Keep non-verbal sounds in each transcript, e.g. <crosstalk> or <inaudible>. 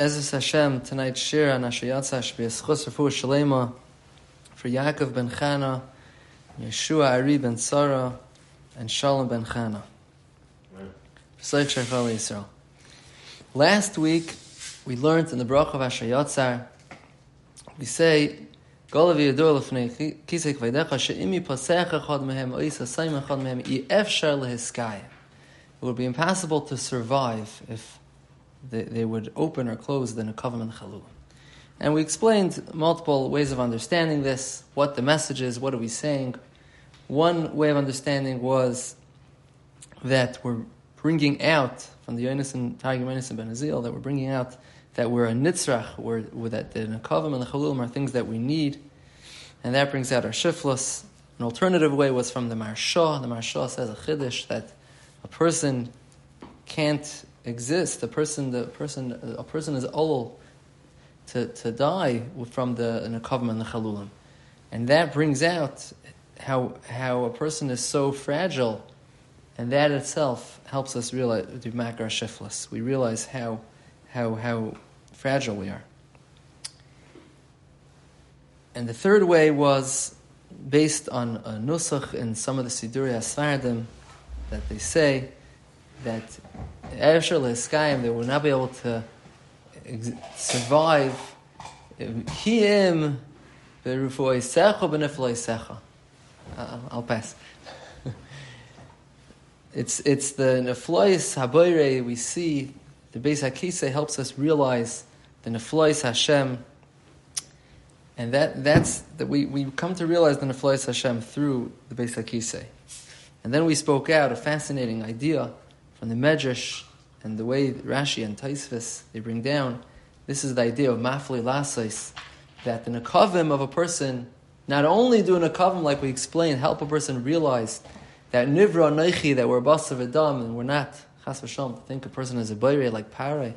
Ezra Hashem, tonight's shir on Ashayatza should be a schus shalema for Yaakov ben Chana, Yeshua Ari ben Sarah, and Shalom ben Chana. Last week, we learned in the Baruch of Ashayatzar, we say, Golav yadur lefnei kisei kveidecha she'im yipasech echad mehem ois hasayim echad mehem i efshar. It would be impossible to survive if they, they would open or close the Nekavim and Chalulim. And we explained multiple ways of understanding this, what the message is, what are we saying. One way of understanding was that we're bringing out from the Yonis and Targum Yonis and Ben Azil, that we're bringing out that we're a nitzrach, we're, we're that the Nekavim and the Chalulim are things that we need, and that brings out our shiflus. An alternative way was from the Maharsha. The Maharsha says a chiddush that a person can't exist. A person, the person, a person is ol to, to die from the nekavim and the chalulim, and that brings out how how a person is so fragile, and that itself helps us realize make our shiftless. We realize how how how fragile we are. And the third way was based on a nusach in some of the Siduri Asfardim that they say that Ersher Le'eskayim, they will not be able to survive. Um, Him secha secha. Uh, I'll pass. <laughs> it's it's the neflois haboire we see. The Beis Hakise helps us realize the neflois Hashem, and that that's that we, we come to realize the neflois Hashem through the Beis Hakise. And then we spoke out a fascinating idea from the Medrash and the way Rashi and Taisvis they bring down, this is the idea of mafli lasais, that the nakavim of a person, not only do a nakavim like we explained, help a person realize that nivra neichi, that we're basav adam, and we're not chas v'sham, think a person is a bayre like pare.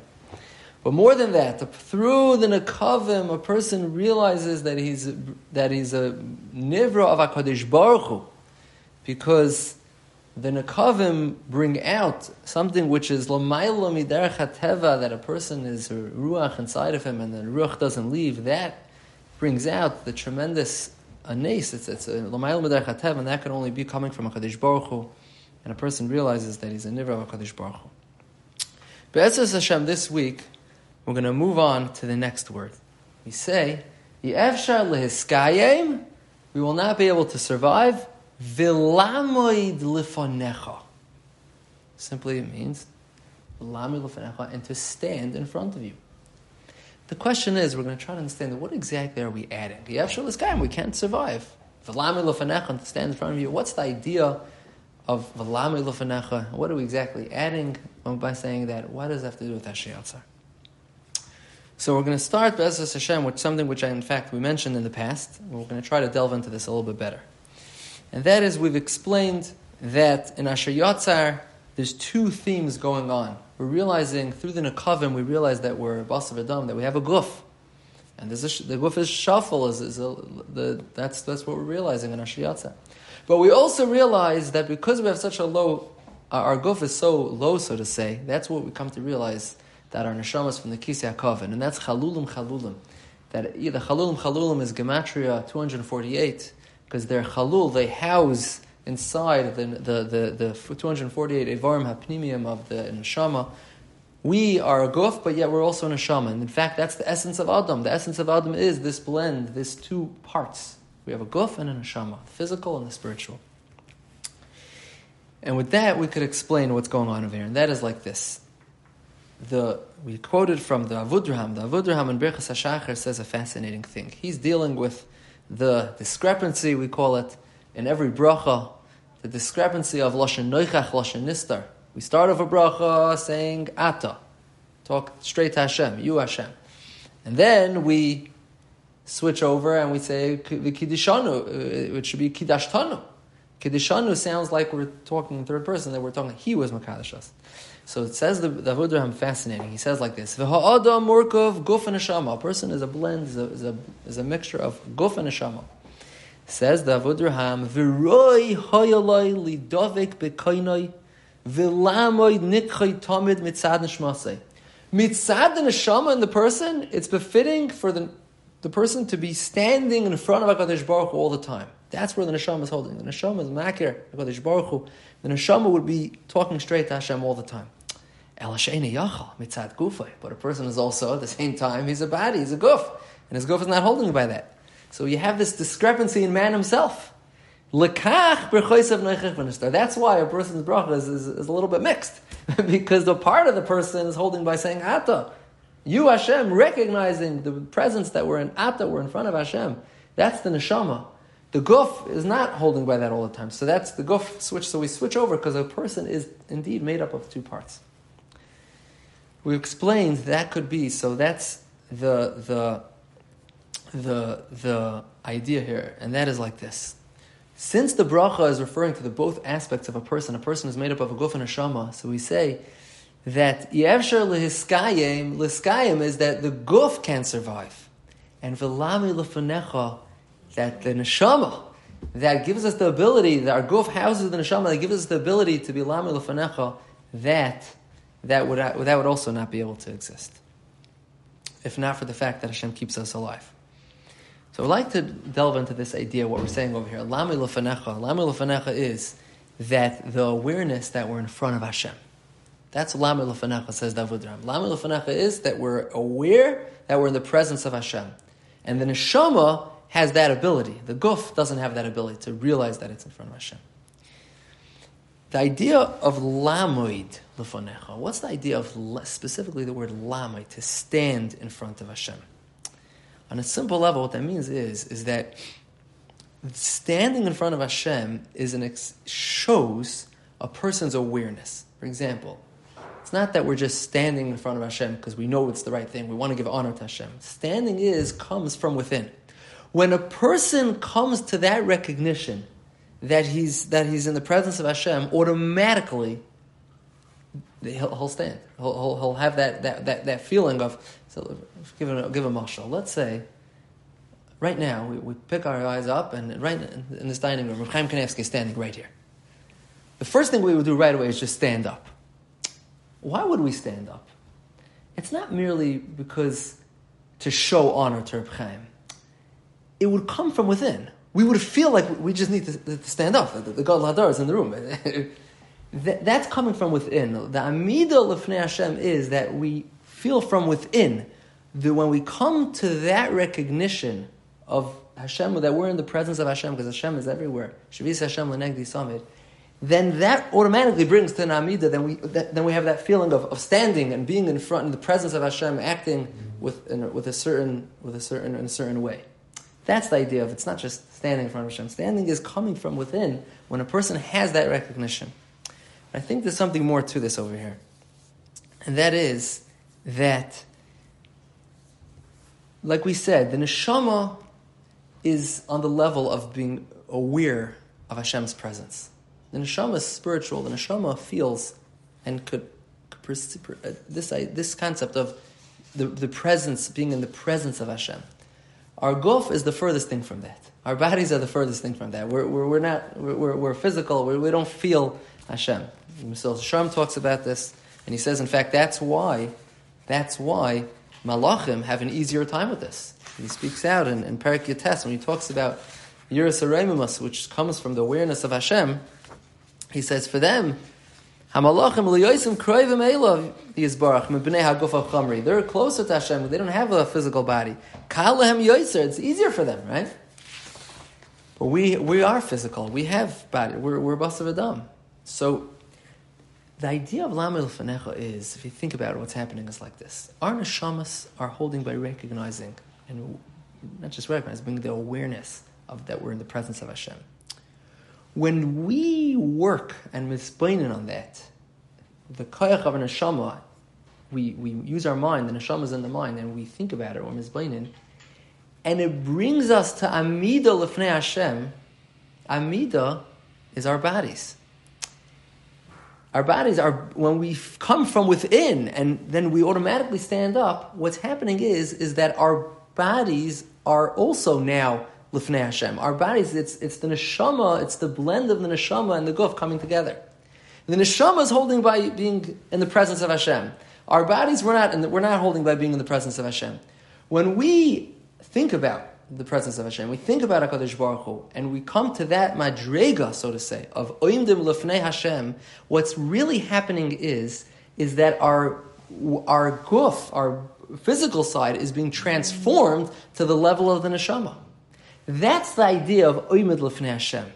But more than that, through the nakavim, a person realizes that he's that he's a nivra of Hakadosh Baruch Hu, because the Nekavim bring out something which is Lamailo Miderech HaTeva, that a person is a Ruach inside of him and the Ruach doesn't leave, that brings out the tremendous Anes, it's, it's HaTeva, and that can only be coming from a Kaddish Baruch Hu, and a person realizes that he's a Nivra of a Kaddish Baruch Hu. Be'etzes Hashem, this week, we're going to move on to the next word. We say, lehiskayim, we will not be able to survive, Vilamoid lifanecha. Simply it means vilamoid lifanecha, and to stand in front of you. The question is, we're going to try to understand what exactly are we adding? Yavshal guy, we can't survive. Vilamoid lifanecha, and to stand in front of you. What's the idea of vilamoid lifanecha? What are we exactly adding by saying that? What does that have to do with Ashiyatzar? So we're going to start Bezos Hashem with something which I, in fact, we mentioned in the past. We're going to try to delve into this a little bit better. And that is, we've explained that in Asher Yotzar, there's two themes going on. We're realizing through the Nekavim, we realize that we're a Adam, that we have a guf. And a, the guf is shuffle, is, is a, the, that's, that's what we're realizing in Asher Yotzar. But we also realize that because we have such a low, our guf is so low, so to say, that's what we come to realize that our neshamas from the Kisei HaKavim, and that's chalulim chalulim. That either chalulim chalulim is gematria 248, because they're chalul, they house inside the, the, the, the 248 Evarim Hapnimium of the Neshama. We are a guf, but yet we're also a neshama. And in fact, that's the essence of Adam. The essence of Adam is this blend, this two parts. We have a guf and a neshama, the physical and the spiritual. And with that, we could explain what's going on over here. And that is like this. The, we quoted from the Avudraham. The Avudraham in Birchas HaShachar says a fascinating thing. He's dealing with the discrepancy, we call it, in every bracha, the discrepancy of Lashon Noichach, Lashon Nistar. We start off a bracha saying Ata, talk straight to Hashem, you Hashem. And then we switch over and we say Kiddishanu, uh, it should be Kiddashtanu. Kiddishanu sounds like we're talking in third person, that we're talking, he was Makadashas. So it says the, the fascinating. He says like this: V'ha'adam murkov guf and neshama. A person is a blend, is a, is a, is a mixture of guf and neshama. Says the Avudraham: V'roi hayaloi lidovik bekoinoi v'lamoid nikchay tamid mitzad neshmasei. Mitzad the neshama in the person, it's befitting for the, the person to be standing in front of HaKadosh Baruch all the time. That's where the neshama is holding. The neshama is makir, HaKadosh Baruch Hu. The neshama would be talking straight to Hashem all the time. But a person is also, at the same time, he's a body, he's a goof. And his goof is not holding by that. So you have this discrepancy in man himself. That's why a person's bracha is, is, is, a little bit mixed. <laughs> because the part of the person is holding by saying Ata. You, Hashem, recognizing the presence that we're in Ata, we're in front of Hashem. That's the neshama. The guf is not holding by that all the time. So that's the guf switch. So we switch over because a person is indeed made up of two parts. We explained that could be, so that's the, the, the, the idea here. And that is like this. Since the bracha is referring to the both aspects of a person, a person is made up of a guf and a shama, so we say that yevshar lehiskayim, liskayim is that the guf can survive. And velami lefanecha, that the neshama, that gives us the ability, that our guf houses the neshama, that gives us the ability to be lami lefanecha, that, that would, that would also not be able to exist. If not for the fact that Hashem keeps us alive. So I'd like to delve into this idea, what we're saying over here. Lami lefanecha. Lami lefanecha is that the awareness that we're in front of Hashem. That's Lami lefanecha, says Davud Ram. Lami lefanecha is that we're aware that we're in the presence of Hashem. And the neshama has that ability. The guf doesn't have that ability to realize that it's in front of Hashem. The idea of lamoid lefanecha, what's the idea of specifically the word lamoid, to stand in front of Hashem? On a simple level, what that means is, is that standing in front of Hashem is an ex- shows a person's awareness. For example, it's not that we're just standing in front of Hashem because we know it's the right thing. We want to give honor to Hashem. Standing is comes from within. When a person comes to that recognition that he's that he's in the presence of Hashem, automatically he'll, he'll stand. He'll, he'll, he'll, have that, that, that, that feeling of, so give a, give a mashal. Let's say, right now, we, we pick our eyes up and right in this dining room, Chaim Kanevsky is standing right here. The first thing we would do right away is just stand up. Why would we stand up? It's not merely because to show honor to Reb Chaim. It would come from within. We would feel like we just need to, to stand up. The, the God Ladar is in the room. <laughs> that, that's coming from within. The Amida Lefnei Hashem is that we feel from within that when we come to that recognition of Hashem, that we're in the presence of Hashem, because Hashem is everywhere, Shavis Hashem Lenegdi Samid, then that automatically brings to an Amida, then we, that, then we have that feeling of, of standing and being in front, in the presence of Hashem, acting with, in, with, a certain, with a certain, in a certain way. That's the idea of it's not just standing in front of Hashem. Standing is coming from within when a person has that recognition. I think there's something more to this over here. And that is that, like we said, the neshama is on the level of being aware of Hashem's presence. The neshama is spiritual. The neshama feels and could, could uh, this, this concept of the, the presence, being in the presence of Hashem. Our guf is the furthest thing from that. Our bodies are the furthest thing from that. We're, we're, we're not, we're, we're physical, we're, we do not feel Hashem. So Yesharim talks about this, and he says, in fact, that's why, that's why Malachim have an easier time with this. He speaks out in, in Perik Yates when he talks about Yiras which comes from the awareness of Hashem. He says, for them, Hamalachim liyosim kroivim elav haguf. They're closer to Hashem. They don't have a physical body. Kalahem yoiser. It's easier for them, right? But we we are physical. We have body. We're we're basav adam. So the idea of Lamel Fanecha is, if you think about it, what's happening is like this. Our neshamas are holding by recognizing, and not just recognizing, but the awareness of that we're in the presence of Hashem. When we work and misplainin on that, the koyach of a neshama, we, we use our mind, the neshama is in the mind, and we think about it, or misplainin, and it brings us to Amida Lefnei Hashem. Amida is our bodies. Our bodies are, when we come from within and then we automatically stand up, what's happening is, is that our bodies are also now Lifnei Hashem. Our bodies, it's, it's the neshama, it's the blend of the neshama and the guf coming together. The neshama is holding by being in the presence of Hashem. Our bodies we're not, we're not holding by being in the presence of Hashem. When we think about the presence of Hashem, we think about HaKadosh Baruch Hu, and we come to that madrega, so to say, of oimdim lefnei Hashem, what's really happening is, is that our, our guf, our physical side, is being transformed to the level of the neshama. That's the idea of oimid lefnei Hashem.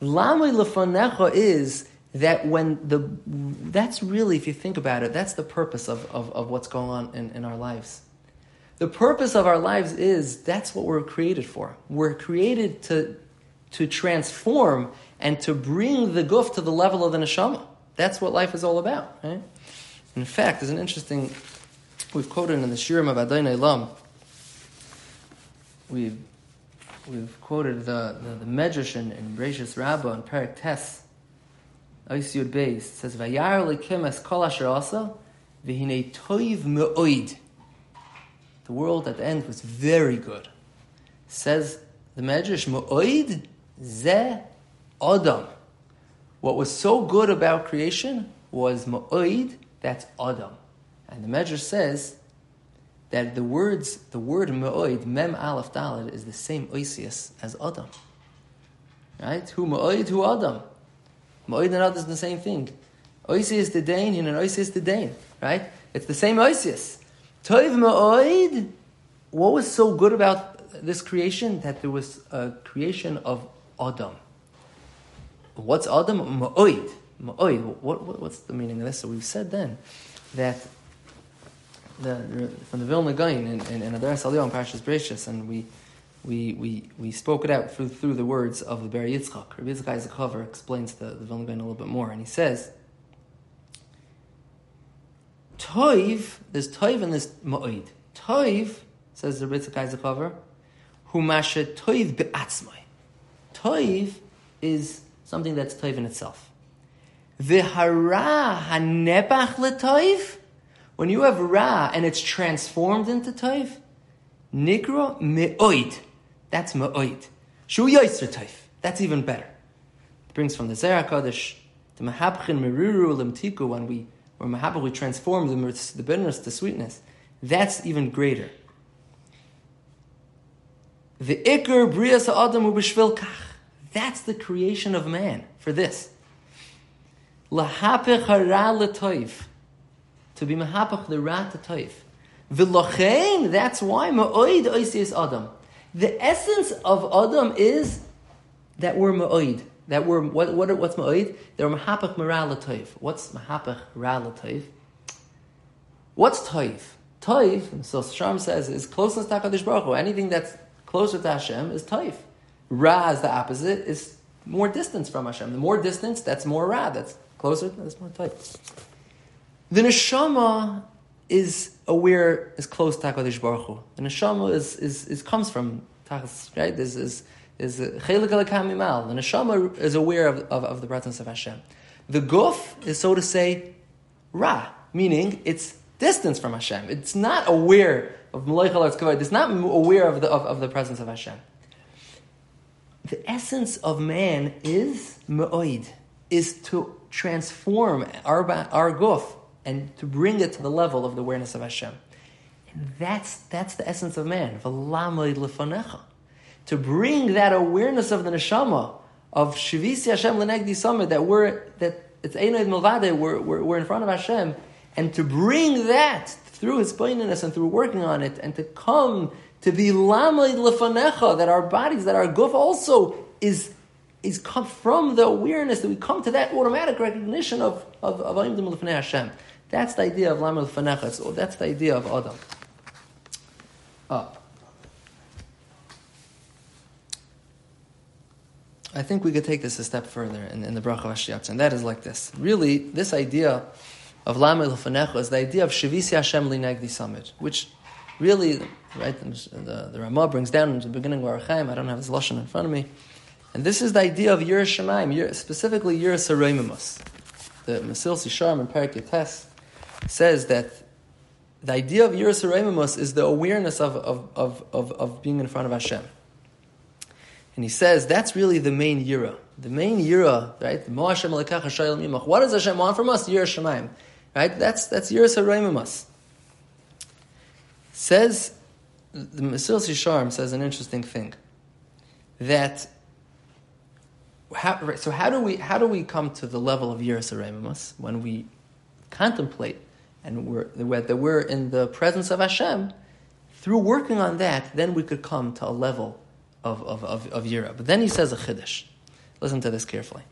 Lamai lefanecha is that when the, that's really, if you think about it, that's the purpose of, of, of what's going on in, in our lives. The purpose of our lives is that's what we're created for. We're created to, to transform and to bring the goof to the level of the neshama. That's what life is all about. Right? In fact, there's an interesting, we've quoted in the Shirim of Adon Olam, we've, we've quoted the, the, the Medrash in, in Bereshis Rabbah and Perik Tes, Yud Beis, says, Vayar lekim es kol asher asa, v'hinei toiv me'oid. The world at the end was very good. Says the Medrash, Ma'oid ze Adam. What was so good about creation was Ma'oid, that's Adam. And the Medrash says that the words, the word Ma'oid, Mem Aleph Dalad, is the same Oisius as Adam. Right? Who Ma'oid, who Adam. Ma'oid and Adam is the same thing. Oisius the Dane and an Oisius the Dane. Right? It's the same Oisius. Toiv Ma'oid, what was so good about this creation? That there was a creation of Adam. What's Adam? Ma'oid. Ma'oid. What, what, what's the meaning of this? So we've said then that the, from the Vilna Gaon in, in, in Aderes Eliyahu and and we, we, we, we spoke it out through, through the words of the Ber Yitzchak. Rabbi Yitzchak Isaac Hover explains the, the Vilna Gaon a little bit more, and he says Toiv, there's Toiv and there's Ma'oid. Toiv, says the Ritzik Isaacover, who masha Toiv be'atzmai. Toiv is something that's Toiv in itself. V'hara hanebach letoiv, when you have Ra and it's transformed into Toiv, Nikra me'oid. That's me'oid. Shu yoyser Toiv. That's even better. It brings from the Zerah Kodesh, the Mahabchin Meruru Limtiku, when we where Mahabba we transform the, the bitterness to sweetness, that's even greater. The Iker Brias Adam Ubishvil Kach. That's the creation of man for this. Lahapech hara letoiv. To be mahapach the rat to toiv. V'lochein, that's why ma'oid oisius Adam. The essence of Adam is that we're ma'oid. That we're, what, what, what's ma'oid? They're mahapach mara toiv. What's mahapach ra toiv? What's toiv? Toiv, so Shram says, is closeness to HaKadosh Baruch Hu. Anything that's closer to Hashem is toiv. Ra is the opposite, is more distance from Hashem. The more distance, that's more ra. That's closer, that's more toiv. The neshama is aware, is close to HaKadosh Baruch Hu. The neshama is, is, is comes from Tachas, right? This is, is chelik al The neshama is aware of, of, of, the presence of Hashem. The guf is, so to say, ra, meaning it's distance from Hashem. It's not aware of Malaych al It's not aware of the, of, of, the presence of Hashem. The essence of man is ma'oid, is to transform our, our guf and to bring it to the level of the awareness of Hashem. And that's, that's the essence of man. To bring that awareness of the neshama of Shivisi Hashem Lenegdi Summit that we're that it's Einoid Milvade, we're, we're, we're in front of Hashem, and to bring that through His plainness and through working on it, and to come to be Lamed Lefanecha, that our bodies, that our guf also is is come from the awareness that we come to that automatic recognition of of of Hashem. That's the idea of Lamed or That's the idea of Adam. Uh, I think we could take this a step further in, in the Bracha of and that is like this. Really, this idea of Lama Lefanecha is the idea of Shavisi Hashem Linegdi Summit, which really, right, the, the Ramah brings down in the beginning of Orach Chaim, I don't have his Lashon in front of me, and this is the idea of Yer Shemaim, specifically Yer Saroimimus. The Mesilas Yesharim and Perik Yates says that the idea of Yer Saroimimus is the awareness of, of, of, of, of being in front of Hashem. And he says that's really the main yira. The main yira, right? What does Hashem want from us? Yira Shemaim. Right? That's that's Yiras HaRoimimus. Says, the Mesilas Yesharim says an interesting thing. That, how, so how do, we, how do we come to the level of Yiras HaRoimimus when we contemplate and we're, we're in the presence of Hashem, through working on that, then we could come to a level of, of, of, of Yira. But then he says a Chiddush. Listen to this carefully.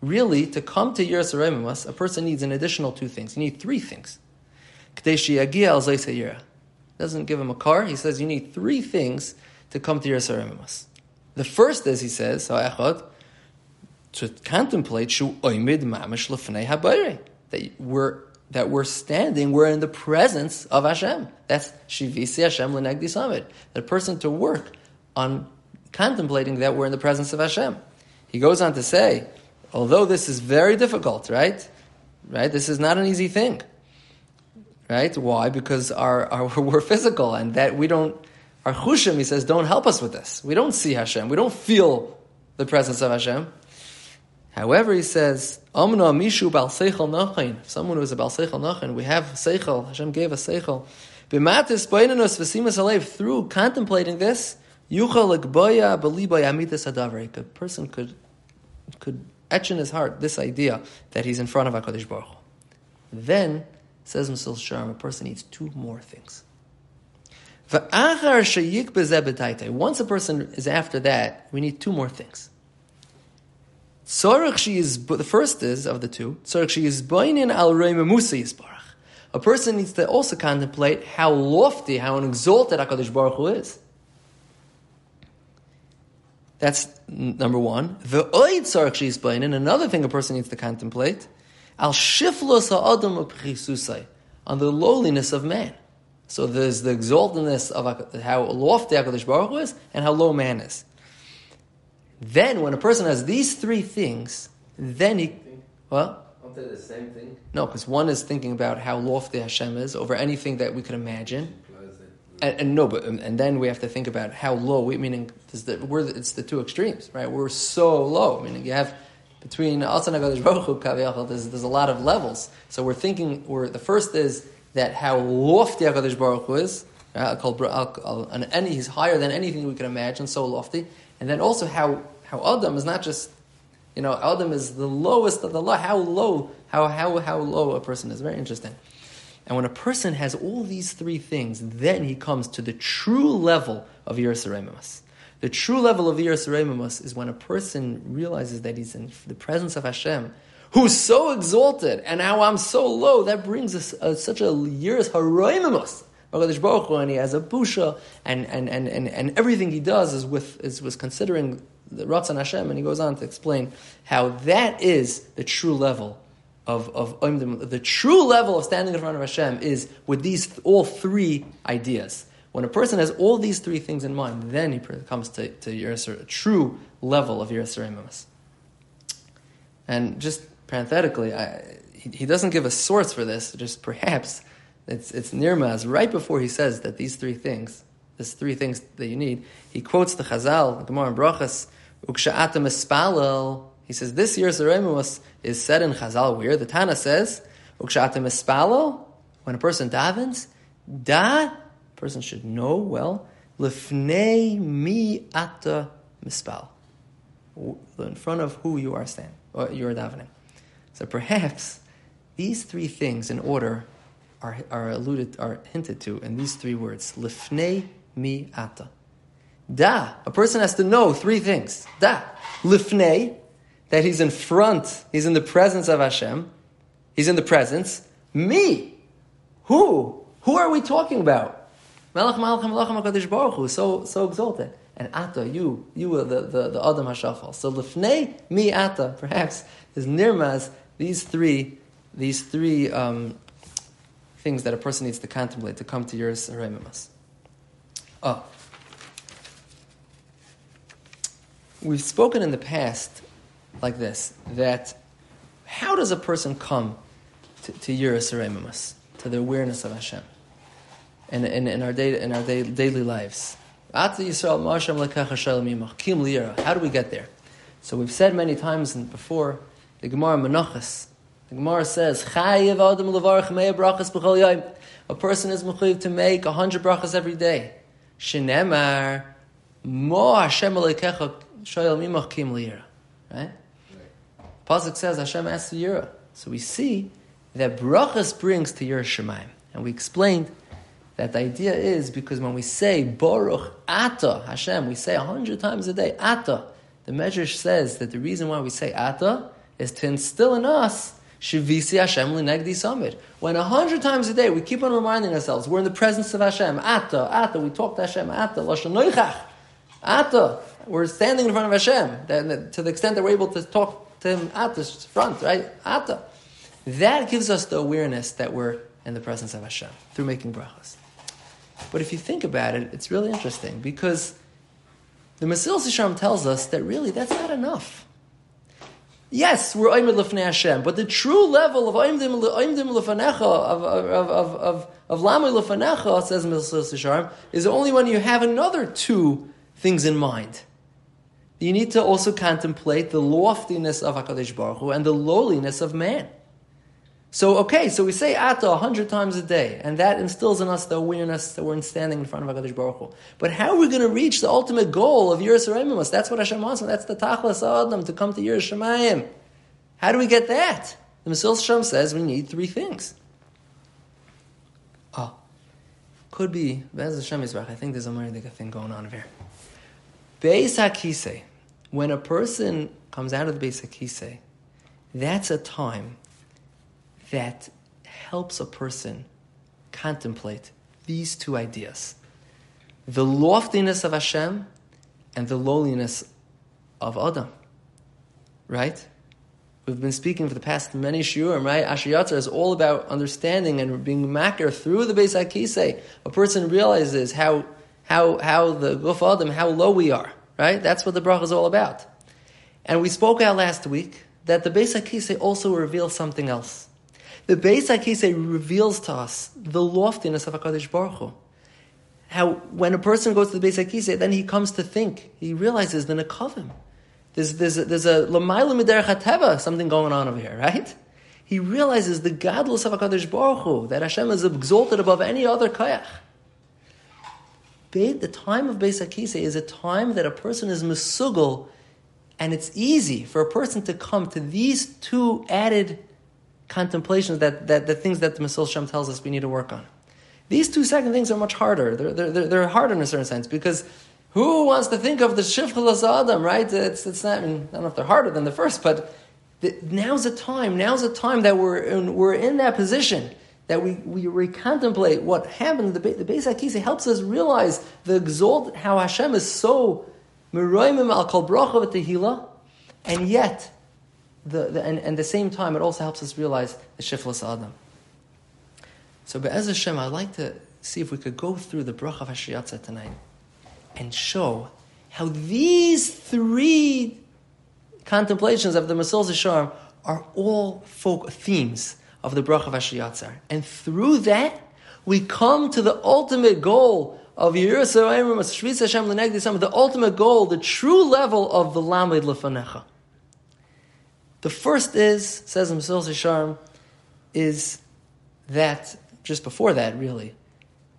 Really, to come to HaRoimimus, a person needs an additional two things. You need three things. Doesn't give him a car. He says you need three things to come to HaRoimimus. The first is, he says, to contemplate shu oimid mamish lefnei habayre that we're that we're standing, we're in the presence of Hashem. That's shivisi Hashem lenegdi samid. The person to work on contemplating that we're in the presence of Hashem. He goes on to say, although this is very difficult, right? Right? This is not an easy thing. Right? Why? Because our, our <laughs> we're physical and that we don't our chushim, he says, don't help us with this. We don't see Hashem. We don't feel the presence of Hashem. However, he says, mishu bal. Someone who is a bal seichel nachin, we have seichel. Hashem gave us seichel. B'matis boinanus v'simas alev. Through contemplating this, yuchal ekboya beliboy amitas hadavrik. A person could could etch in his heart this idea that he's in front of Hakadosh Baruch. Then says Mesilas Yesharim, a person needs two more things. Once a person is after that, we need two more things. Tzorach she is, the first is of the two. Tzorach she is boinin al musa yisbarach. A person needs to also contemplate how lofty, how exalted Hakadosh Baruch Hu is. That's number one. The oid tzorach she is boinin. Another thing a person needs to contemplate al shiflos ha'adam upchisusai on the lowliness of man. So there's the exaltedness of how lofty Hakadosh Baruch Hu is and how low man is. Then, when a person has these three things, then he. Well? Aren't they the same thing? No, because one is thinking about how lofty Hashem is over anything that we could imagine. And, and, no, but and then we have to think about how low. We, meaning, the, we're, it's the two extremes, right? We're so low. Meaning, you have between Hakadosh Baruch there's, there's a lot of levels. So we're thinking. We're, the first is that how lofty Hakadosh Baruch Hu is. Right? Called, uh, and he's higher than anything we can imagine. So lofty, and then also how how Adam is not just, you know, Adam is the lowest of the low. How low, how, how, how low a person is. Very interesting. And when a person has all these three things, then he comes to the true level of Yiras HaRoimimus. The true level of Yiras HaRoimimus is when a person realizes that he's in the presence of Hashem, who's so exalted, and now I'm so low, that brings us a, such a Yiras HaRoimimus. And he has a busha, and, and, and, and, and everything he does is with is was considering the Ratzon Hashem, and he goes on to explain how that is the true level of, of um, the true level of standing in front of Hashem is with these all three ideas. When a person has all these three things in mind, then he comes to, to a true level of Yiras HaRoimimus. And just parenthetically, I, he, he, doesn't give a source for this, just perhaps it's, it's Nirmaz, right before he says that these three things, these three things that you need, he quotes the Chazal, the Gemara and Brachas, Uksha'atam espalel. He says this year's Eremus is said in Chazal where the Tana says Uksha'atam espalel. When a person davens, da person should know well lifnei mi ata mispal. In front of who you are standing, or you are davening. So perhaps these three things in order are, are alluded, are hinted to in these three words: lifnei mi ata. Da. A person has to know three things. Da. Lifnei, that he's in front, he's in the presence of Hashem. He's in the presence. Me. Who? Who are we talking about? Melech Malach Malach HaKadosh Baruch Hu, so, so exalted. And Ata, you, you are the, the, the Adam HaShafal. So Lifnei, me Ata, perhaps, is Nirmaz, these three, these three um, things that a person needs to contemplate to come to Yiras HaRoimimus. Oh. We've spoken in the past like this that how does a person come to, to Yiras to the awareness of Hashem in, in, in our, day, in our day, daily lives? How do we get there? So we've said many times before, the Gemara Menachas, the Gemara says. A person is mechayiv to make hundred brachas every day. Shenemar Mo Hashem Alekecha Shoyel Mimach Kim Lira. Right? Pasuk says Hashem asks to Yira. So we see that brachas brings to Yira Shemaim. And we explained that the idea is because when we say Baruch Ata Hashem, we say a hundred times a day Ata. The Medrash says that the reason why we say Ata is to instill in us Shivisi Hashem Linegdi Samid. When a hundred times a day we keep on reminding ourselves we're in the presence of Hashem. Ata, Ata, we talk to Hashem. Ata, Lashon Noichach. Ata, we're standing in front of Hashem. To the extent that we're able to talk to Him at the front, right? Ata. That gives us the awareness that we're in the presence of Hashem through making brachas. But if you think about it, it's really interesting because the Mesilas Yesharim tells us that really that's not enough. Yes, we're Oimid Lefnei Hashem, but the true level of Oimdim Lefanecha, of, of, of, of, Lefanecha, says Mesilas Yesharim, is only when you have another two things in mind. You need to also contemplate the loftiness of HaKadosh Baruch Hu and the lowliness of man. So, okay, so we say Ata a hundred times a day, and that instills in us the awareness that we're standing in front of HaKadosh Baruch Hu. But how are we going to reach the ultimate goal of Remimus? That's what Hashem wants, and that's the Tachlas Adam, to come to Yiras Shemayim. How do we get that? The Mesilas Yesharim says we need three things. Oh, could be, Bez Hashem I think there's a more thing going on here. Beis when a person comes out of the Beis HaKisei, that's a time that helps a person contemplate these two ideas the loftiness of Hashem and the lowliness of Adam. Right? We've been speaking for the past many shiurim, right? Asher is all about understanding and being makir through the Beis HaKisei. A person realizes how, how, how the Guf Adam, how low we are, right? That's what the bracha is all about. And we spoke out last week that the Beis HaKisei also reveals something else. The Beis HaKisei reveals to us the loftiness of HaKadosh Baruch Hu. How when a person goes to the Beis HaKisei, then he comes to think, he realizes the Nekavim. There's, there's, a, there's a Lamaila Miderech HaTeva, something going on over here, right? He realizes the godless of HaKadosh Baruch Hu, that Hashem is exalted above any other kayach. The time of Beis HaKisei is a time that a person is mesugel, and it's easy for a person to come to these two added contemplations that, that the things that the Mesilas Yesharim tells us we need to work on. These two second things are much harder. They're, they're, they're harder in a certain sense because who wants to think of the Shivchalas Adam, right? It's, it's not, I, don't know if they're harder than the first, but the, now's a time, now's a time that we're in, we're in that position that we, we, we contemplate what happened. The, the Beis HaKisei helps us realize the exalt, how Hashem is so Meroimim al Kol Bracha and yet the, the, and, and at the same time, it also helps us realize the Shiflas Adam. So, Be'ez Hashem, I'd like to see if we could go through the Bracha of Hashiyatza tonight and show how these three contemplations of the Mesilas Yesharim are all folk themes of the Bracha of Hashiyatza. And through that, we come to the ultimate goal of Yerushalayim, the ultimate goal, the true level of the Lamed Lefanecha. The first is, says Mesilas Yesharim, is that, just before that, really,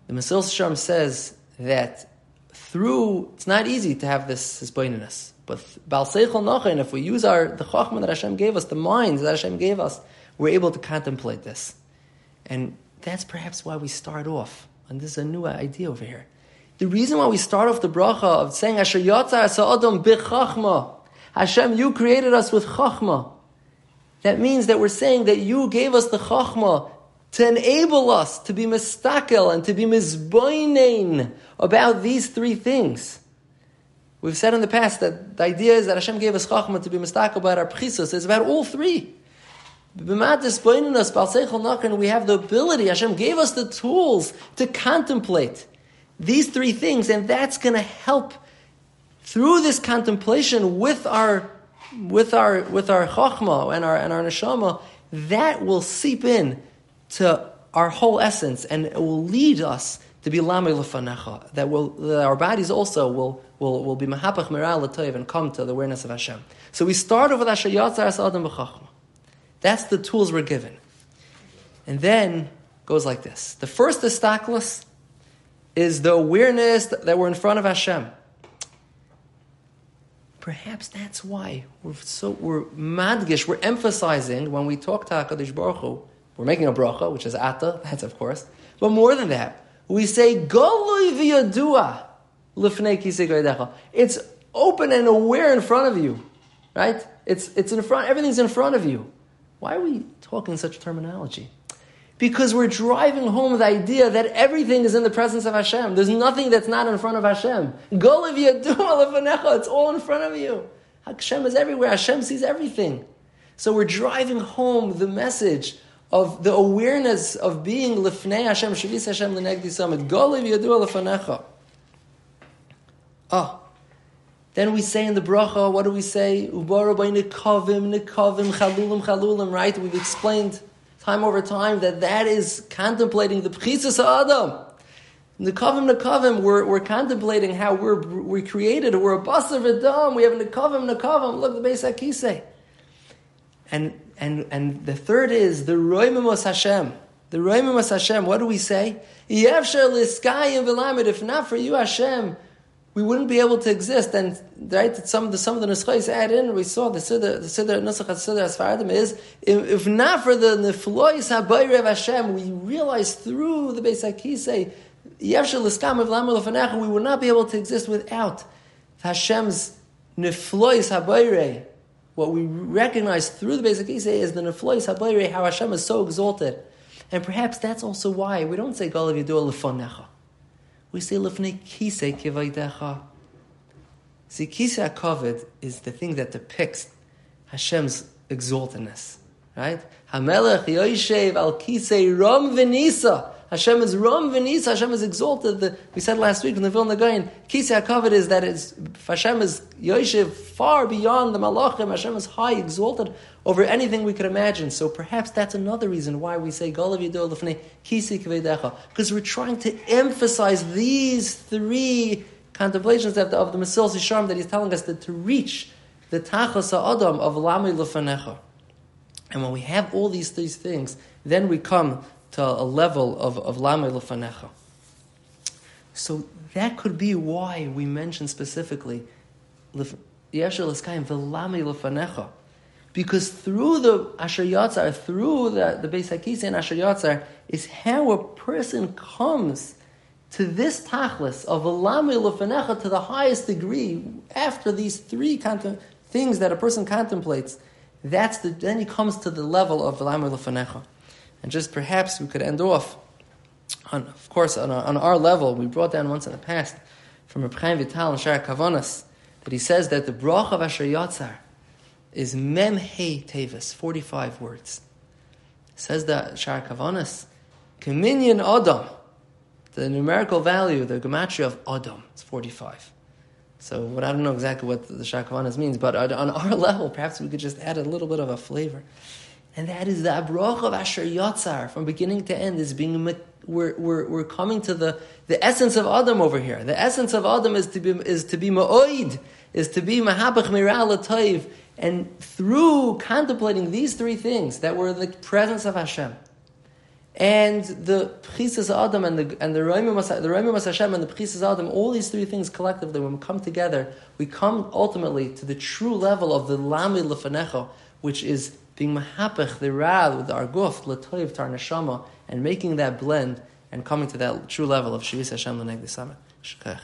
the Mesilas Yesharim says that through, it's not easy to have this hisbaininess, but Bal Seichel Nochen, if we use our, the Chachman that Hashem gave us, the minds that Hashem gave us, we're able to contemplate this. And that's perhaps why we start off, and this is a new idea over here. The reason why we start off the bracha of saying Asher Yotza Adam Bichachma, Hashem, you created us with Chachma. That means that we're saying that you gave us the chachma to enable us to be mistakel and to be mizboinen about these three things. We've said in the past that the idea is that Hashem gave us chachma to be mistakel about our pchisos. It's about all three. We have the ability, Hashem gave us the tools to contemplate these three things, and that's going to help through this contemplation with our with our with our chachma and our and our neshama, that will seep in to our whole essence, and it will lead us to be lame lefanecha, that will that our bodies also will will, will be mahapach l'toiv and come to the awareness of Hashem. So we start over with Asher Yatzar Adam b'chachma. That's the tools we're given, and then goes like this: the first istaklis is the awareness that we're in front of Hashem. Perhaps that's why we're so we're madgish. We're emphasizing when we talk to Hakadosh Baruch Hu, we're making a bracha, which is ata. <laughs> That's of course, but more than that, we say goloi v'yadua lifnei kisei It's open and aware in front of you, right? It's it's in front. Everything's in front of you. Why are we talking such terminology? Because we're driving home the idea that everything is in the presence of Hashem. There's nothing that's not in front of Hashem. <laughs> It's all in front of you. Hashem is everywhere. Hashem sees everything. So we're driving home the message of the awareness of being lifnei Hashem, shavis Hashem l'negdi summit. Goliv yadu lefanecha. Ah. Then we say in the bracha, what do we say? Ubara by chalulim, chalulim, right? We've explained time over time that that is contemplating the pchisus adam. Nekavim, nekavim, we're, we're contemplating how we're, we're created, we're a basar v'dam, we have nekavim, nekavim, look, the Beis HaKisei. And and, and the third is the Roimimos Hashem. The Roimimos Hashem, what do we say? If not for you, Hashem, we wouldn't be able to exist. And right, some of the some of the nuschais add in. We saw the siddur, the siddur nusach siddur asfaradim is if, not for the neflois of Hashem, we realize through the Beis Hakisei, yevshel liskam of lamu we would not be able to exist without Hashem's neflois habayre what we recognize through the basic Isay is the Neflois HaBayre, how Hashem is so exalted. And perhaps that's also why we don't say Galav Yidua Lefonecha. We say Lefnei Kisei Kivaydecha. See, Kisei HaKavod is the thing that depicts Hashem's exaltedness. Right? Hamelech Yoshev Al Kisei Rom Venisa. Hashem is Ram V'Nis, Hashem is exalted. The, we said last week in the Vilna Gaon, Kisei HaKavod is that it's, Hashem is Yoshev far beyond the Malachim. Hashem is high, exalted over anything we could imagine. So perhaps that's another reason why we say Golav Yidol Lefnei Kisi Kvedecha, because we're trying to emphasize these three contemplations of the, of the Mesilas Yesharim that he's telling us that to reach the Tachas Adam of Lami Lefanecha. And when we have all these these things, then we come to a level of, of Lame Lefanecha. So that could be why we mention specifically Yeshua L'skayim V'lame Lefanecha. Because through the Asher Yatzar, through the, the Beis Hakisi and Asher Yatzar, is how a person comes to this tachlis of V'lame Lefanecha to the highest degree after these three contem- things that a person contemplates. That's the, then he comes to the level of V'lame Lefanecha. And just perhaps we could end off, on, of course, on, on our level, we brought down once in the past from Reb Chaim Vital and Shara Kavanas that he says that the brach of Asher Yatzar is Mem He Tevis, 45 words. says that Shara Kavanas, Communion Adam, the numerical value, the gematria of Adam, is 45. So what, I don't know exactly what the Shara Kavanas means, but on our <laughs> level, perhaps we could just add a little bit of a flavor. And that is the Abrach of Asher Yatzar, from beginning to end, is being we're, we're, we're coming to the, the essence of Adam over here. The essence of Adam is to be is to be ma'oid, is to be mahabach miral toiv, and through contemplating these three things that were the presence of Hashem, and the Pchisis Adam and the and the Roimim Hashem and the Pchisis Adam, all these three things collectively, when we come together, we come ultimately to the true level of the Lami Lefanecha, which is being mahapech the rad with our guf latoiv tar neshama and making that blend and coming to that true level of shivis Hashem l'negdi